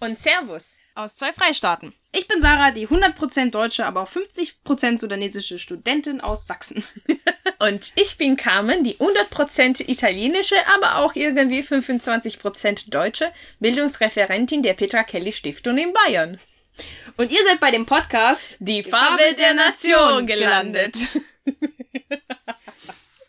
Und Servus. Aus zwei Freistaaten. Ich bin Sarah, die 100% deutsche, aber auch 50% sudanesische Studentin aus Sachsen. Und ich bin Carmen, die 100% italienische, aber auch irgendwie 25% deutsche Bildungsreferentin der Petra Kelly Stiftung in Bayern. Und ihr seid bei dem Podcast Die Farbe der Nation gelandet.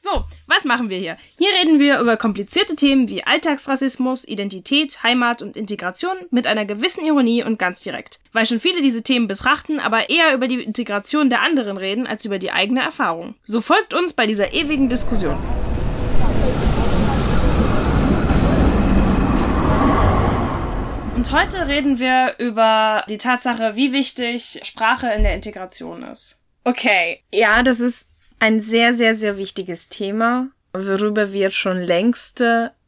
So, was machen wir hier? Hier reden wir über komplizierte Themen wie Alltagsrassismus, Identität, Heimat und Integration mit einer gewissen Ironie und ganz direkt. Weil schon viele diese Themen betrachten, aber eher über die Integration der anderen reden als über die eigene Erfahrung. So folgt uns bei dieser ewigen Diskussion. Und heute reden wir über die Tatsache, wie wichtig Sprache in der Integration ist. Okay, ja, das ist ein sehr, sehr, sehr wichtiges Thema, worüber wir schon längst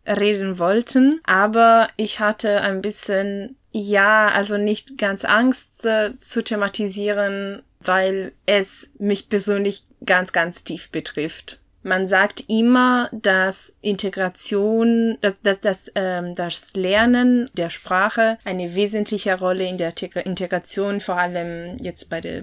reden wollten. Aber ich hatte ein bisschen, ja, also nicht ganz Angst äh, zu thematisieren, weil es mich persönlich ganz, ganz tief betrifft. Man sagt immer, dass Integration, dass, dass, dass ähm, das Lernen der Sprache eine wesentliche Rolle in der Integration, vor allem jetzt bei der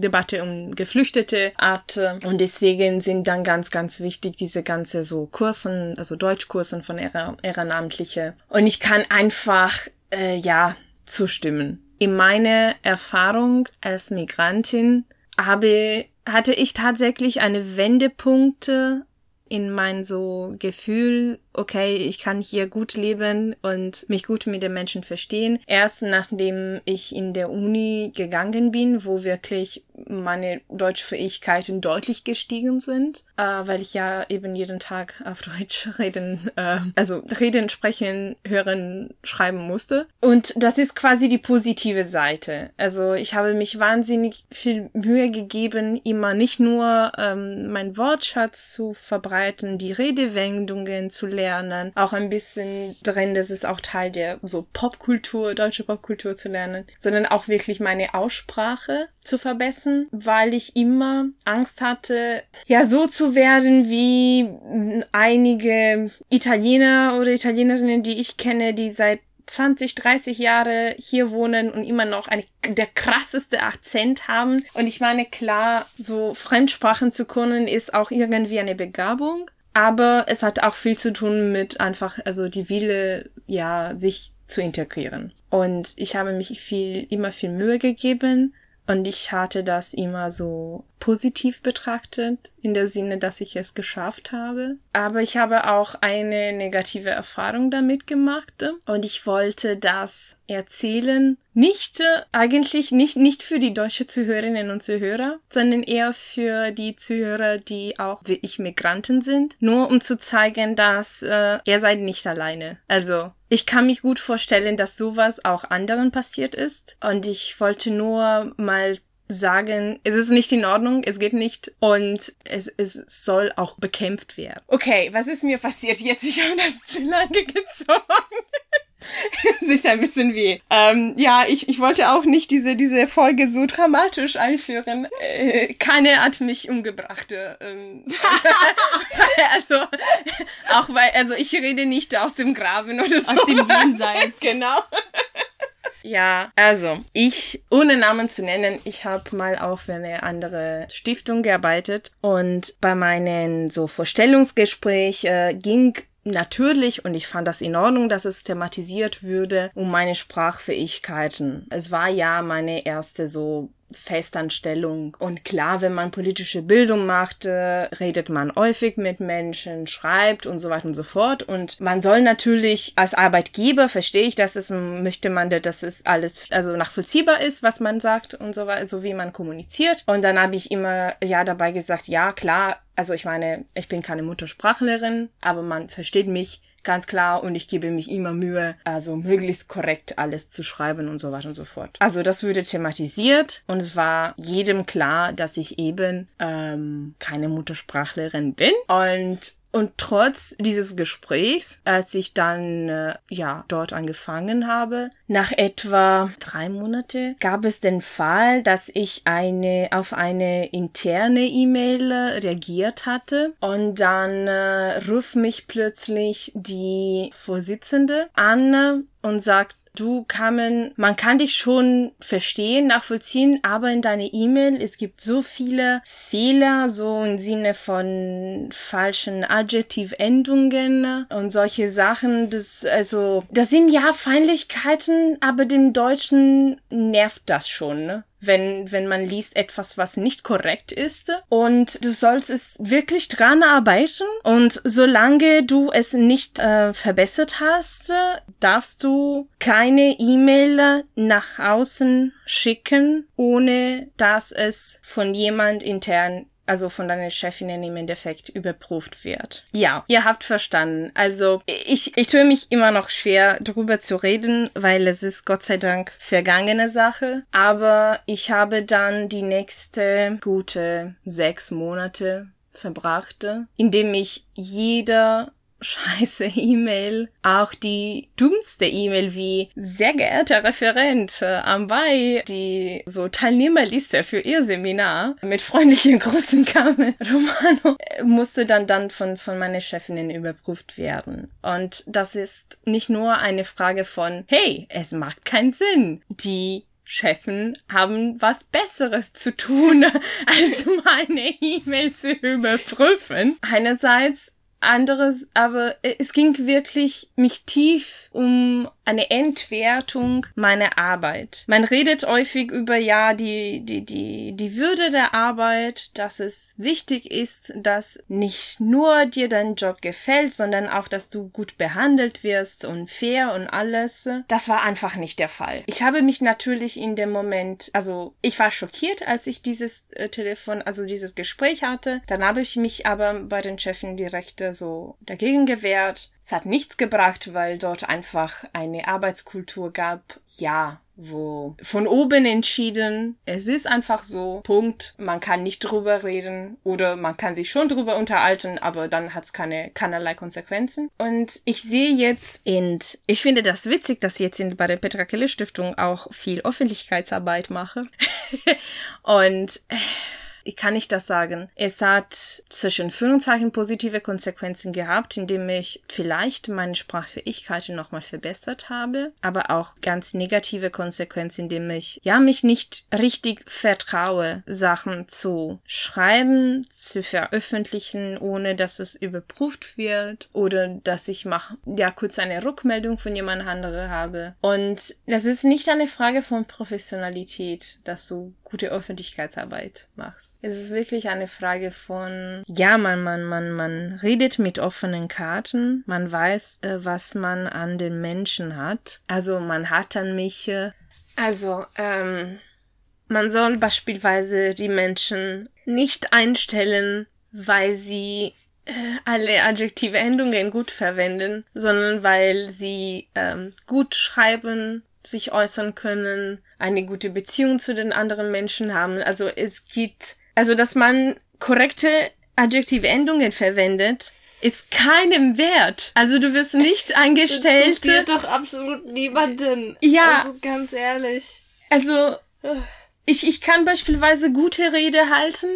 Debatte um geflüchtete Art. Und deswegen sind dann ganz, ganz wichtig diese ganze so Kursen, also Deutschkursen von Ehrenamtliche. Und ich kann einfach, äh, ja, zustimmen. In meiner Erfahrung als Migrantin habe hatte ich tatsächlich eine Wendepunkte in mein so Gefühl, okay, ich kann hier gut leben und mich gut mit den Menschen verstehen. Erst nachdem ich in der Uni gegangen bin, wo wirklich meine Deutschfähigkeiten deutlich gestiegen sind, äh, weil ich ja eben jeden Tag auf Deutsch reden, äh, also reden, sprechen, hören, schreiben musste. Und das ist quasi die positive Seite. Also ich habe mich wahnsinnig viel Mühe gegeben, immer nicht nur ähm, mein Wortschatz zu verbreiten, die Redewendungen zu lernen, lernen. Auch ein bisschen drin, das ist auch Teil der so Popkultur, deutsche Popkultur zu lernen, sondern auch wirklich meine Aussprache zu verbessern, weil ich immer Angst hatte, ja, so zu werden wie einige Italiener oder Italienerinnen, die ich kenne, die seit 20, 30 Jahre hier wohnen und immer noch eine, der krasseste Akzent haben. Und ich meine, klar, so Fremdsprachen zu können ist auch irgendwie eine Begabung. Aber es hat auch viel zu tun mit einfach, also die Wille, ja, sich zu integrieren. Und ich habe mich viel, immer viel Mühe gegeben und ich hatte das immer so positiv betrachtet, in der Sinne, dass ich es geschafft habe. Aber ich habe auch eine negative Erfahrung damit gemacht und ich wollte das erzählen. Nicht, äh, eigentlich nicht, nicht für die deutsche Zuhörerinnen und Zuhörer, sondern eher für die Zuhörer, die auch wie ich Migranten sind. Nur um zu zeigen, dass äh, ihr seid nicht alleine. Also ich kann mich gut vorstellen, dass sowas auch anderen passiert ist. Und ich wollte nur mal sagen, es ist nicht in Ordnung, es geht nicht und es, es soll auch bekämpft werden. Okay, was ist mir passiert jetzt? Ich habe das zu lange gezogen. ist ein bisschen weh. Ähm, ja, ich, ich wollte auch nicht diese, diese Folge so dramatisch einführen. Äh, keine hat mich umgebracht. Ähm, also, auch weil, also ich rede nicht aus dem Graben oder so. Aus dem Jenseits. genau. Ja, also ich, ohne Namen zu nennen, ich habe mal auch für eine andere Stiftung gearbeitet und bei meinen so Vorstellungsgespräch äh, ging natürlich, und ich fand das in Ordnung, dass es thematisiert würde, um meine Sprachfähigkeiten. Es war ja meine erste so Festanstellung. Und klar, wenn man politische Bildung macht, äh, redet man häufig mit Menschen, schreibt und so weiter und so fort. Und man soll natürlich als Arbeitgeber, verstehe ich, dass es möchte man, dass es alles also nachvollziehbar ist, was man sagt und so weiter, so wie man kommuniziert. Und dann habe ich immer ja dabei gesagt, ja klar, also ich meine, ich bin keine Muttersprachlerin, aber man versteht mich ganz klar und ich gebe mich immer Mühe, also möglichst korrekt alles zu schreiben und so weiter und so fort. Also das wurde thematisiert und es war jedem klar, dass ich eben ähm, keine Muttersprachlerin bin und und trotz dieses Gesprächs, als ich dann äh, ja dort angefangen habe, nach etwa drei Monate gab es den Fall, dass ich eine auf eine interne E-Mail reagiert hatte. Und dann äh, rief mich plötzlich die Vorsitzende an und sagt du kann man, kann dich schon verstehen, nachvollziehen, aber in deine E-Mail, es gibt so viele Fehler, so im Sinne von falschen Adjektivendungen und solche Sachen, das, also, das sind ja Feindlichkeiten, aber dem Deutschen nervt das schon, ne? Wenn, wenn man liest etwas, was nicht korrekt ist. Und du sollst es wirklich dran arbeiten. Und solange du es nicht äh, verbessert hast, darfst du keine E-Mail nach außen schicken, ohne dass es von jemand intern also von deinen Chefinnen im Endeffekt überprüft wird. Ja, ihr habt verstanden. Also ich, ich tue mich immer noch schwer, darüber zu reden, weil es ist Gott sei Dank vergangene Sache. Aber ich habe dann die nächste gute sechs Monate verbrachte, indem ich jeder scheiße E-Mail, auch die dummste E-Mail wie sehr geehrter Referent äh, am Bei, die so Teilnehmerliste für ihr Seminar mit freundlichen Grußen kam, Romano, äh, musste dann dann von, von meiner Chefinnen überprüft werden. Und das ist nicht nur eine Frage von, hey, es macht keinen Sinn. Die Chefen haben was Besseres zu tun, als meine E-Mail zu überprüfen. Einerseits anderes, aber es ging wirklich mich tief um eine Entwertung meiner Arbeit. Man redet häufig über ja die die die die Würde der Arbeit, dass es wichtig ist, dass nicht nur dir dein Job gefällt, sondern auch, dass du gut behandelt wirst und fair und alles. Das war einfach nicht der Fall. Ich habe mich natürlich in dem Moment, also ich war schockiert, als ich dieses äh, Telefon, also dieses Gespräch hatte. Dann habe ich mich aber bei den Chefen direkt so dagegen gewehrt. Es hat nichts gebracht, weil dort einfach eine Arbeitskultur gab. Ja, wo von oben entschieden, es ist einfach so, Punkt, man kann nicht drüber reden oder man kann sich schon drüber unterhalten, aber dann hat es keine, keinerlei Konsequenzen. Und ich sehe jetzt, und ich finde das witzig, dass ich jetzt in, bei der Petra Kelle Stiftung auch viel Öffentlichkeitsarbeit mache. und wie kann ich das sagen? Es hat zwischen Führungszeichen positive Konsequenzen gehabt, indem ich vielleicht meine Sprachfähigkeiten nochmal verbessert habe, aber auch ganz negative Konsequenzen, indem ich ja mich nicht richtig vertraue, Sachen zu schreiben, zu veröffentlichen, ohne dass es überprüft wird oder dass ich mach, ja kurz eine Rückmeldung von jemand anderem habe. Und das ist nicht eine Frage von Professionalität, dass du gute Öffentlichkeitsarbeit machst. Es ist wirklich eine Frage von, ja, man, man, man, man redet mit offenen Karten, man weiß, äh, was man an den Menschen hat. Also man hat an mich, äh, also, ähm, man soll beispielsweise die Menschen nicht einstellen, weil sie äh, alle adjektive Endungen gut verwenden, sondern weil sie ähm, gut schreiben, sich äußern können, eine gute Beziehung zu den anderen Menschen haben. Also es gibt, also dass man korrekte adjektive Endungen verwendet, ist keinem wert. Also du wirst nicht angestellt. Das interessiert doch absolut niemanden. Ja. Also ganz ehrlich. Also ich, ich kann beispielsweise gute Rede halten.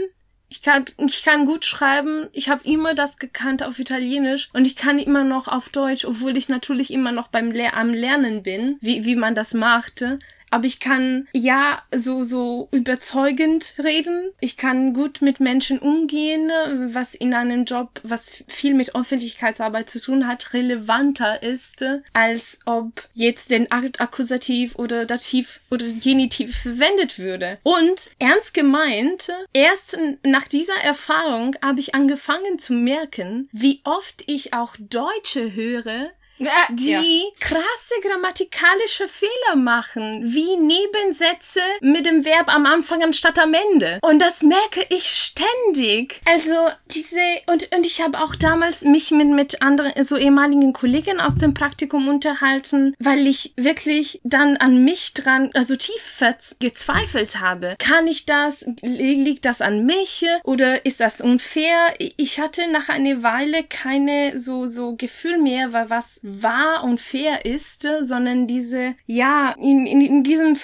Ich kann, ich kann gut schreiben. Ich habe immer das gekannt auf Italienisch und ich kann immer noch auf Deutsch, obwohl ich natürlich immer noch beim Le am Lernen bin, wie, wie man das machte aber ich kann ja so so überzeugend reden. Ich kann gut mit Menschen umgehen, was in einem Job, was viel mit Öffentlichkeitsarbeit zu tun hat, relevanter ist, als ob jetzt den Akkusativ oder Dativ oder Genitiv verwendet würde. Und ernst gemeint, erst nach dieser Erfahrung habe ich angefangen zu merken, wie oft ich auch Deutsche höre, die ja. krasse grammatikalische Fehler machen, wie Nebensätze mit dem Verb am Anfang anstatt am Ende. Und das merke ich ständig. Also diese und und ich habe auch damals mich mit mit anderen so ehemaligen Kollegen aus dem Praktikum unterhalten, weil ich wirklich dann an mich dran also tief gezweifelt habe. Kann ich das? Liegt das an mich oder ist das unfair? Ich hatte nach einer Weile keine so so Gefühl mehr, weil was wahr und fair ist, sondern diese, ja, in, in, in diesem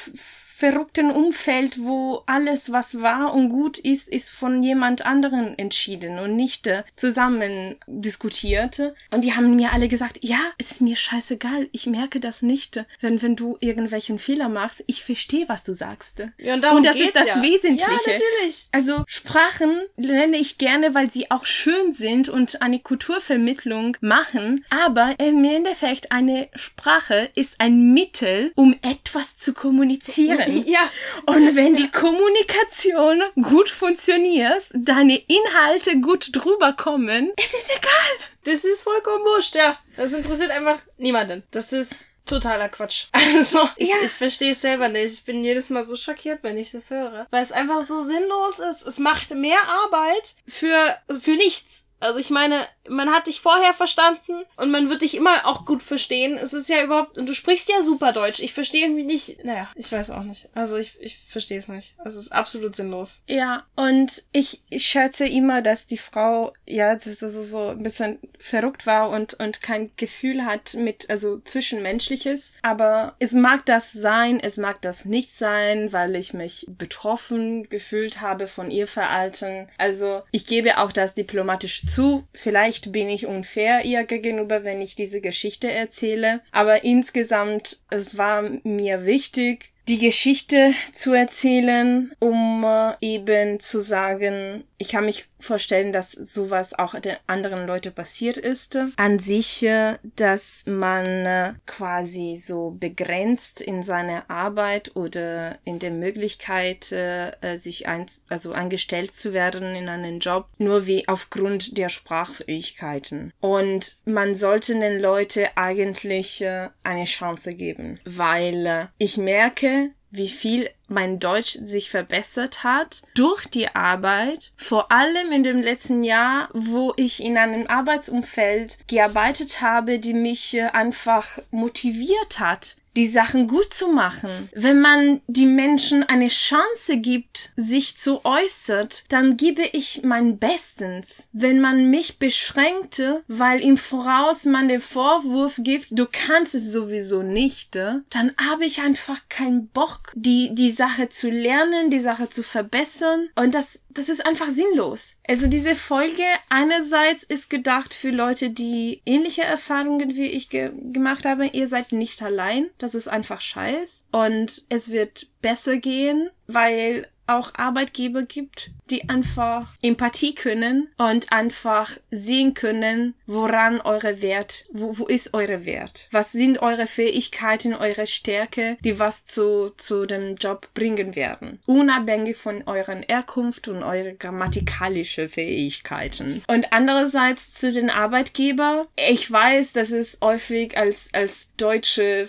verrückten Umfeld, wo alles, was wahr und gut ist, ist von jemand anderen entschieden und nicht äh, zusammen diskutiert. Und die haben mir alle gesagt, ja, ist mir scheißegal, ich merke das nicht, wenn, wenn du irgendwelchen Fehler machst, ich verstehe, was du sagst. Ja, und, und das ist das ja. Wesentliche. Ja, natürlich. Also Sprachen nenne ich gerne, weil sie auch schön sind und eine Kulturvermittlung machen. Aber im Endeffekt eine Sprache ist ein Mittel, um etwas zu kommunizieren. Ja. Und wenn die Kommunikation gut funktioniert, deine Inhalte gut drüber kommen, es ist egal. Das ist vollkommen wurscht, ja. Das interessiert einfach niemanden. Das ist totaler Quatsch. Also, ich, Ja. ich verstehe es selber nicht. Ich bin jedes Mal so schockiert, wenn ich das höre. Weil es einfach so sinnlos ist. Es macht mehr Arbeit für, für nichts. Also ich meine, man hat dich vorher verstanden und man wird dich immer auch gut verstehen. Es ist ja überhaupt, und du sprichst ja super Deutsch. Ich verstehe irgendwie nicht, naja, ich weiß auch nicht. Also ich, ich verstehe es nicht. Es ist absolut sinnlos. Ja, und ich, ich schätze immer, dass die Frau ja so, so, so- ein bisschen verrückt war und, und kein Gefühl hat mit, also Zwischenmenschliches. Aber es mag das sein, es mag das nicht sein, weil ich mich betroffen gefühlt habe von ihr Verhalten. Also ich gebe auch das diplomatisch zu. Vielleicht bin ich unfair ihr gegenüber, wenn ich diese Geschichte erzähle. Aber insgesamt, es war mir wichtig, die Geschichte zu erzählen, um äh, eben zu sagen, ich kann mich vorstellen, dass sowas auch den anderen Leuten passiert ist. An sich, äh, dass man äh, quasi so begrenzt in seiner Arbeit oder in der Möglichkeit, sich ein, also angestellt zu werden in einen Job, nur wie aufgrund der Sprachfähigkeiten. Und man sollte den Leuten eigentlich eine Chance geben, weil ich merke, wie viel mein Deutsch sich verbessert hat. Durch die Arbeit, vor allem in dem letzten Jahr, wo ich in einem Arbeitsumfeld gearbeitet habe, die mich äh, einfach motiviert hat, die Sachen gut zu machen. Wenn man die Menschen eine Chance gibt, sich zu äußert, dann gebe ich mein Bestens. Wenn man mich beschränkte, weil im Voraus man den Vorwurf gibt, du kannst es sowieso nicht, äh, dann habe ich einfach keinen Bock, die, die Sache zu lernen, die Sache zu verbessern. Und das, das ist einfach sinnlos. Also diese Folge einerseits ist gedacht für Leute, die ähnliche Erfahrungen wie ich ge gemacht habe. Ihr seid nicht allein. Das ist einfach scheiß. Und es wird besser gehen, weil auch Arbeitgeber gibt, die einfach Empathie können und einfach sehen können, woran eure Wert, wo, wo ist eure Wert? Was sind eure Fähigkeiten, eure Stärke, die was zu, zu dem Job bringen werden? Unabhängig von euren Herkunft und eure grammatikalische Fähigkeiten. Und andererseits zu den Arbeitgeber. Ich weiß, dass es häufig als, als deutsche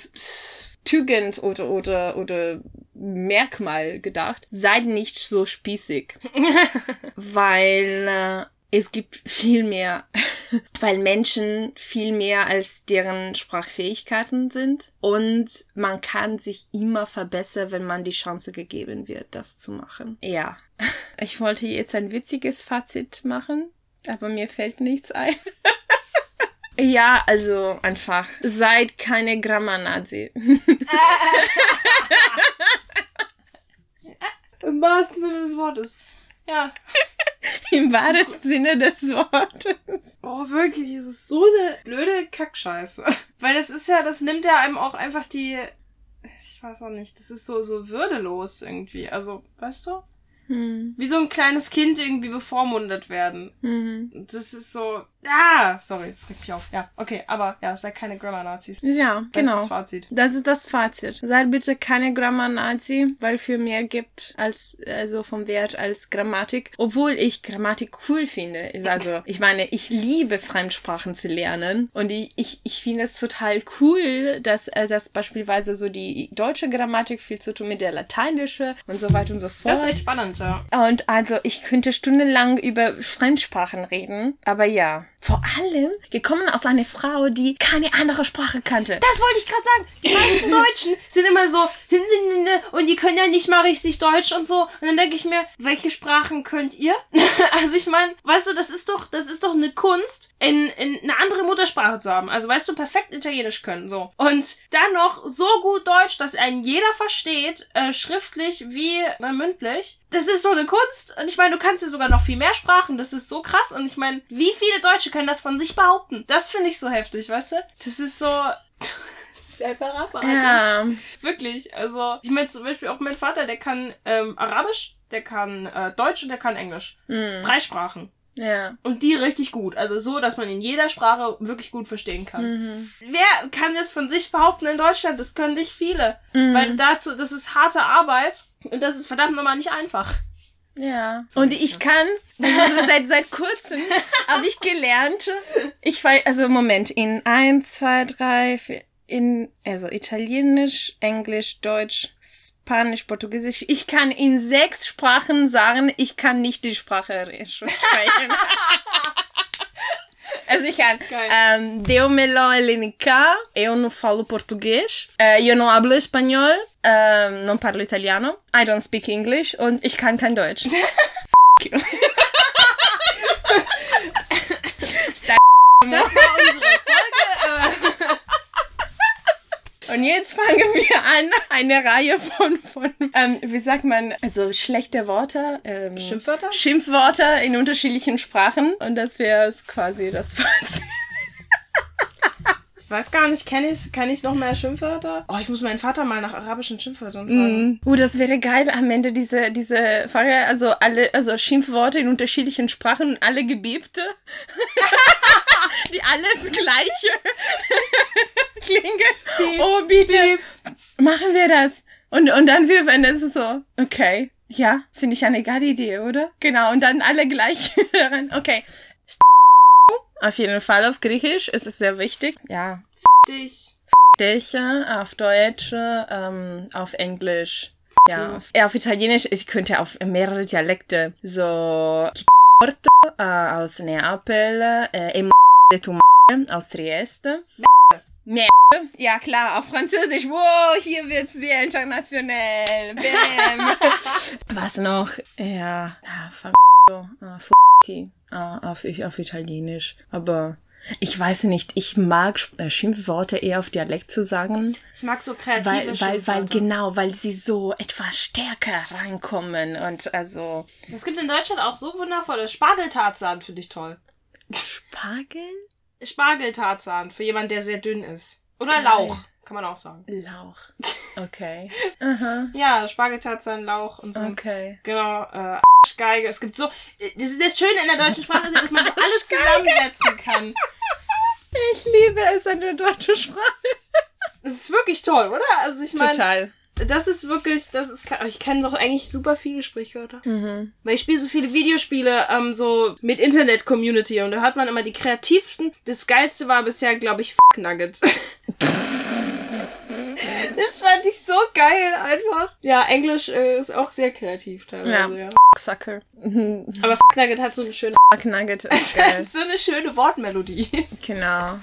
Tugend oder, oder, oder Merkmal gedacht. Seid nicht so spießig. weil äh, es gibt viel mehr, weil Menschen viel mehr als deren Sprachfähigkeiten sind und man kann sich immer verbessern, wenn man die Chance gegeben wird, das zu machen. Ja, ich wollte jetzt ein witziges Fazit machen, aber mir fällt nichts ein. Ja, also einfach, seid keine Grammar-Nazi. Im wahrsten Sinne des Wortes. Ja. Im wahrsten Sinne des Wortes. Oh, wirklich, es ist so eine blöde Kackscheiße. Weil das ist ja, das nimmt ja einem auch einfach die. Ich weiß auch nicht, das ist so, so würdelos irgendwie. Also, weißt du? Hm. Wie so ein kleines Kind irgendwie bevormundet werden. Mhm. Das ist so. Ah, sorry, das regt mich auf. Ja, okay, aber ja, seid keine Grammar-Nazis. Ja, Das ist genau. das Fazit. Das ist das Fazit. Seid bitte keine Grammar-Nazi, weil viel mehr gibt als, also vom Wert als Grammatik. Obwohl ich Grammatik cool finde. Ist Also, ich meine, ich liebe Fremdsprachen zu lernen und ich, ich, ich finde es total cool, dass, äh, dass beispielsweise so die deutsche Grammatik viel zu tun mit der lateinische und so weiter und so fort. Das ist echt spannend, ja. Und also, ich könnte stundenlang über Fremdsprachen reden, aber ja, vor allem gekommen aus einer Frau, die keine andere Sprache kannte. Das wollte ich gerade sagen. Die meisten Deutschen sind immer so und die können ja nicht mal richtig Deutsch und so. Und dann denke ich mir, welche Sprachen könnt ihr? also ich meine, weißt du, das ist doch, das ist doch eine Kunst, in, in eine andere Muttersprache zu haben. Also weißt du, perfekt Italienisch können so und dann noch so gut Deutsch, dass einen jeder versteht, äh, schriftlich wie äh, mündlich. Das ist so eine Kunst. Und ich meine, du kannst ja sogar noch viel mehr Sprachen. Das ist so krass. Und ich meine, wie viele Deutsche können das von sich behaupten? Das finde ich so heftig, weißt du? Das ist so. Das ist einfach abartig. Ja. Wirklich. Also, ich meine zum Beispiel auch mein Vater, der kann ähm, Arabisch, der kann äh, Deutsch und der kann Englisch. Mhm. Drei Sprachen. Ja. Und die richtig gut. Also so, dass man in jeder Sprache wirklich gut verstehen kann. Mhm. Wer kann das von sich behaupten in Deutschland? Das können nicht viele. Mhm. Weil dazu, das ist harte Arbeit und das ist verdammt nochmal nicht einfach. Ja. Und ich kann, seit, seit kurzem habe ich gelernt, ich weiß, also Moment, in eins, zwei, drei, vier, in, also Italienisch, Englisch, Deutsch, Spanisch, Portugiesisch. Ich kann in sechs Sprachen sagen, ich kann nicht die Sprache re- sprechen. Kann Geil. um, Deu melhor LNK, eu não falo português, uh, eu não hablo espanhol, um, não parlo italiano, I don't speak English und ich kann kein Deutsch. F you. Style. Und jetzt fangen wir an, eine Reihe von, von ähm, wie sagt man, also schlechte Worte, ähm, Äh, Schimpfwörter? Schimpfwörter in unterschiedlichen Sprachen. Und das wäre quasi das Fazit. Ich weiß gar nicht, kenne ich, kenn ich noch mehr Schimpfwörter? Oh, ich muss meinen Vater mal nach arabischen Schimpfwörtern fragen. Uh, das wäre geil am Ende diese, diese Frage, also alle, also Schimpfworte in unterschiedlichen Sprachen alle gebebte. Die alles gleiche klingen. Oh, bitte. Machen wir das. Und, und dann wir, wenn es so, okay. Ja, finde ich eine geile Idee, oder? Genau, und dann alle gleich daran. Okay. Auf jeden Fall auf Griechisch ist es sehr wichtig. Ja, Dich. Dächer, auf Deutsch, ähm, auf Englisch, ja, auf, ja, auf Italienisch, ich könnte auf mehrere Dialekte, so äh, aus Neapel, äh, e aus Trieste. Ja, klar, auf Französisch. Wow, hier wird's sehr international. Bam. Was noch? Ja, ah, f- ah, ah, auf, auf Italienisch. Aber ich weiß nicht, ich mag äh, Schimpfworte eher auf Dialekt zu sagen. Ich mag so kreative Weil, weil, weil, genau, weil sie so etwas stärker reinkommen und also Es gibt in Deutschland auch so wundervolle Spargeltarzan, finde ich toll. Spargel? Spargeltarzan für jemand, der sehr dünn ist. Oder Geil. Lauch, kann man auch sagen. Lauch. Okay. Aha. Ja, Spargeltarzan, Lauch und so. Okay. Genau, äh, Geige. Es gibt so. Das ist das Schöne in der deutschen Sprache, dass man alles zusammensetzen kann. Ich liebe es an der deutschen Sprache. Das ist wirklich toll, oder? Also ich meine, Total. Das ist wirklich, das ist klar. Ich kenne doch eigentlich super viele Sprichwörter. Mhm. Weil ich spiele so viele Videospiele, ähm, so mit Internet-Community und da hat man immer die kreativsten. Das geilste war bisher, glaube ich, F Nugget. das fand ich so geil einfach. Ja, Englisch äh, ist auch sehr kreativ teilweise, ja. Ja. Sucker. Aber F Nugget hat so eine schöne, Fuck Nugget ist geil. so eine schöne Wortmelodie. genau.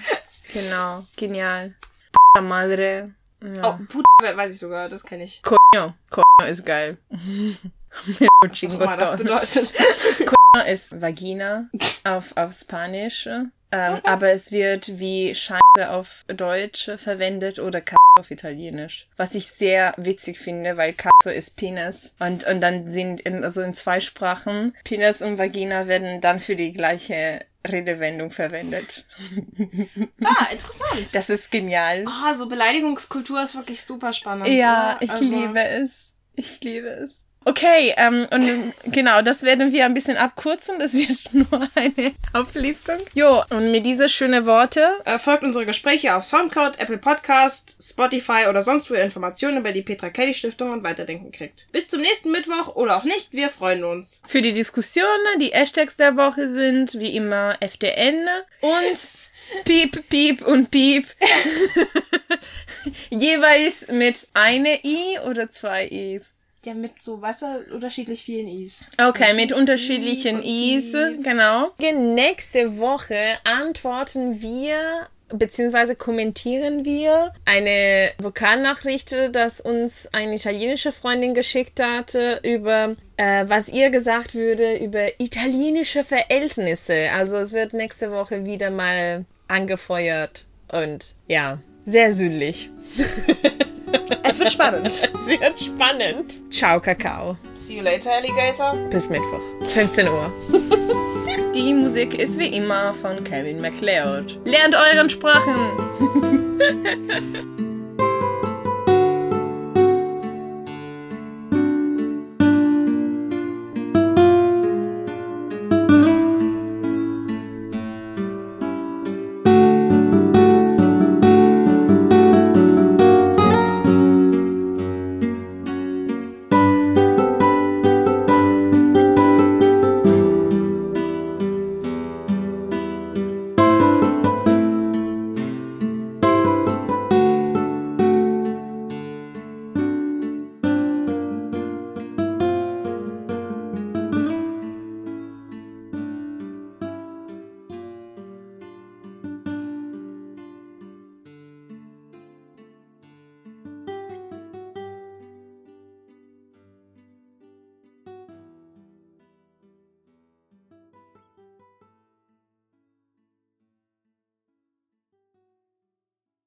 Genau. Genial. Madre. Ja. Oh, Puta, weiß ich sogar, das kenne ich. Coño. Coño ist geil. Auch immer das bedeutet. ist Vagina auf, auf Spanisch, ähm, aber es wird wie Scheiße auf Deutsch verwendet oder Cazzo auf Italienisch. Was ich sehr witzig finde, weil Cazzo ist Penis und, und dann sind in, also in zwei Sprachen Penis und Vagina werden dann für die gleiche Redewendung verwendet. Ah, interessant. Das ist genial. Ah, so Beleidigungskultur ist wirklich super spannend. Ja, oder? ich Also- liebe es. Ich liebe es. Okay, ähm, und genau, das werden wir ein bisschen abkürzen. Das wird nur eine Auflistung. Jo, und mit diese schönen Worte. Äh, folgt unsere Gespräche auf Soundcloud, Apple Podcast, Spotify oder sonst wo ihr Informationen über die Petra Kelly Stiftung und Weiterdenken kriegt. Bis zum nächsten Mittwoch oder auch nicht, wir freuen uns. Für die Diskussion, die Hashtags der Woche sind wie immer FDN und Piep, Piep und Piep. Jeweils mit eine I oder zwei Is. Ja, mit so Wasser unterschiedlich vielen Is. Okay, mit unterschiedlichen Is, genau. Nächste Woche antworten wir beziehungsweise kommentieren wir eine Vokalnachricht, das uns eine italienische Freundin geschickt hatte über äh, was ihr gesagt würde über italienische Verhältnisse. Also es wird nächste Woche wieder mal angefeuert und ja, sehr südlich. Es wird spannend. es wird spannend. Ciao, Kakao. See you later, Alligator. Bis Mittwoch, 15 Uhr. Die Musik ist wie immer von Kevin MacLeod. Lernt euren Sprachen!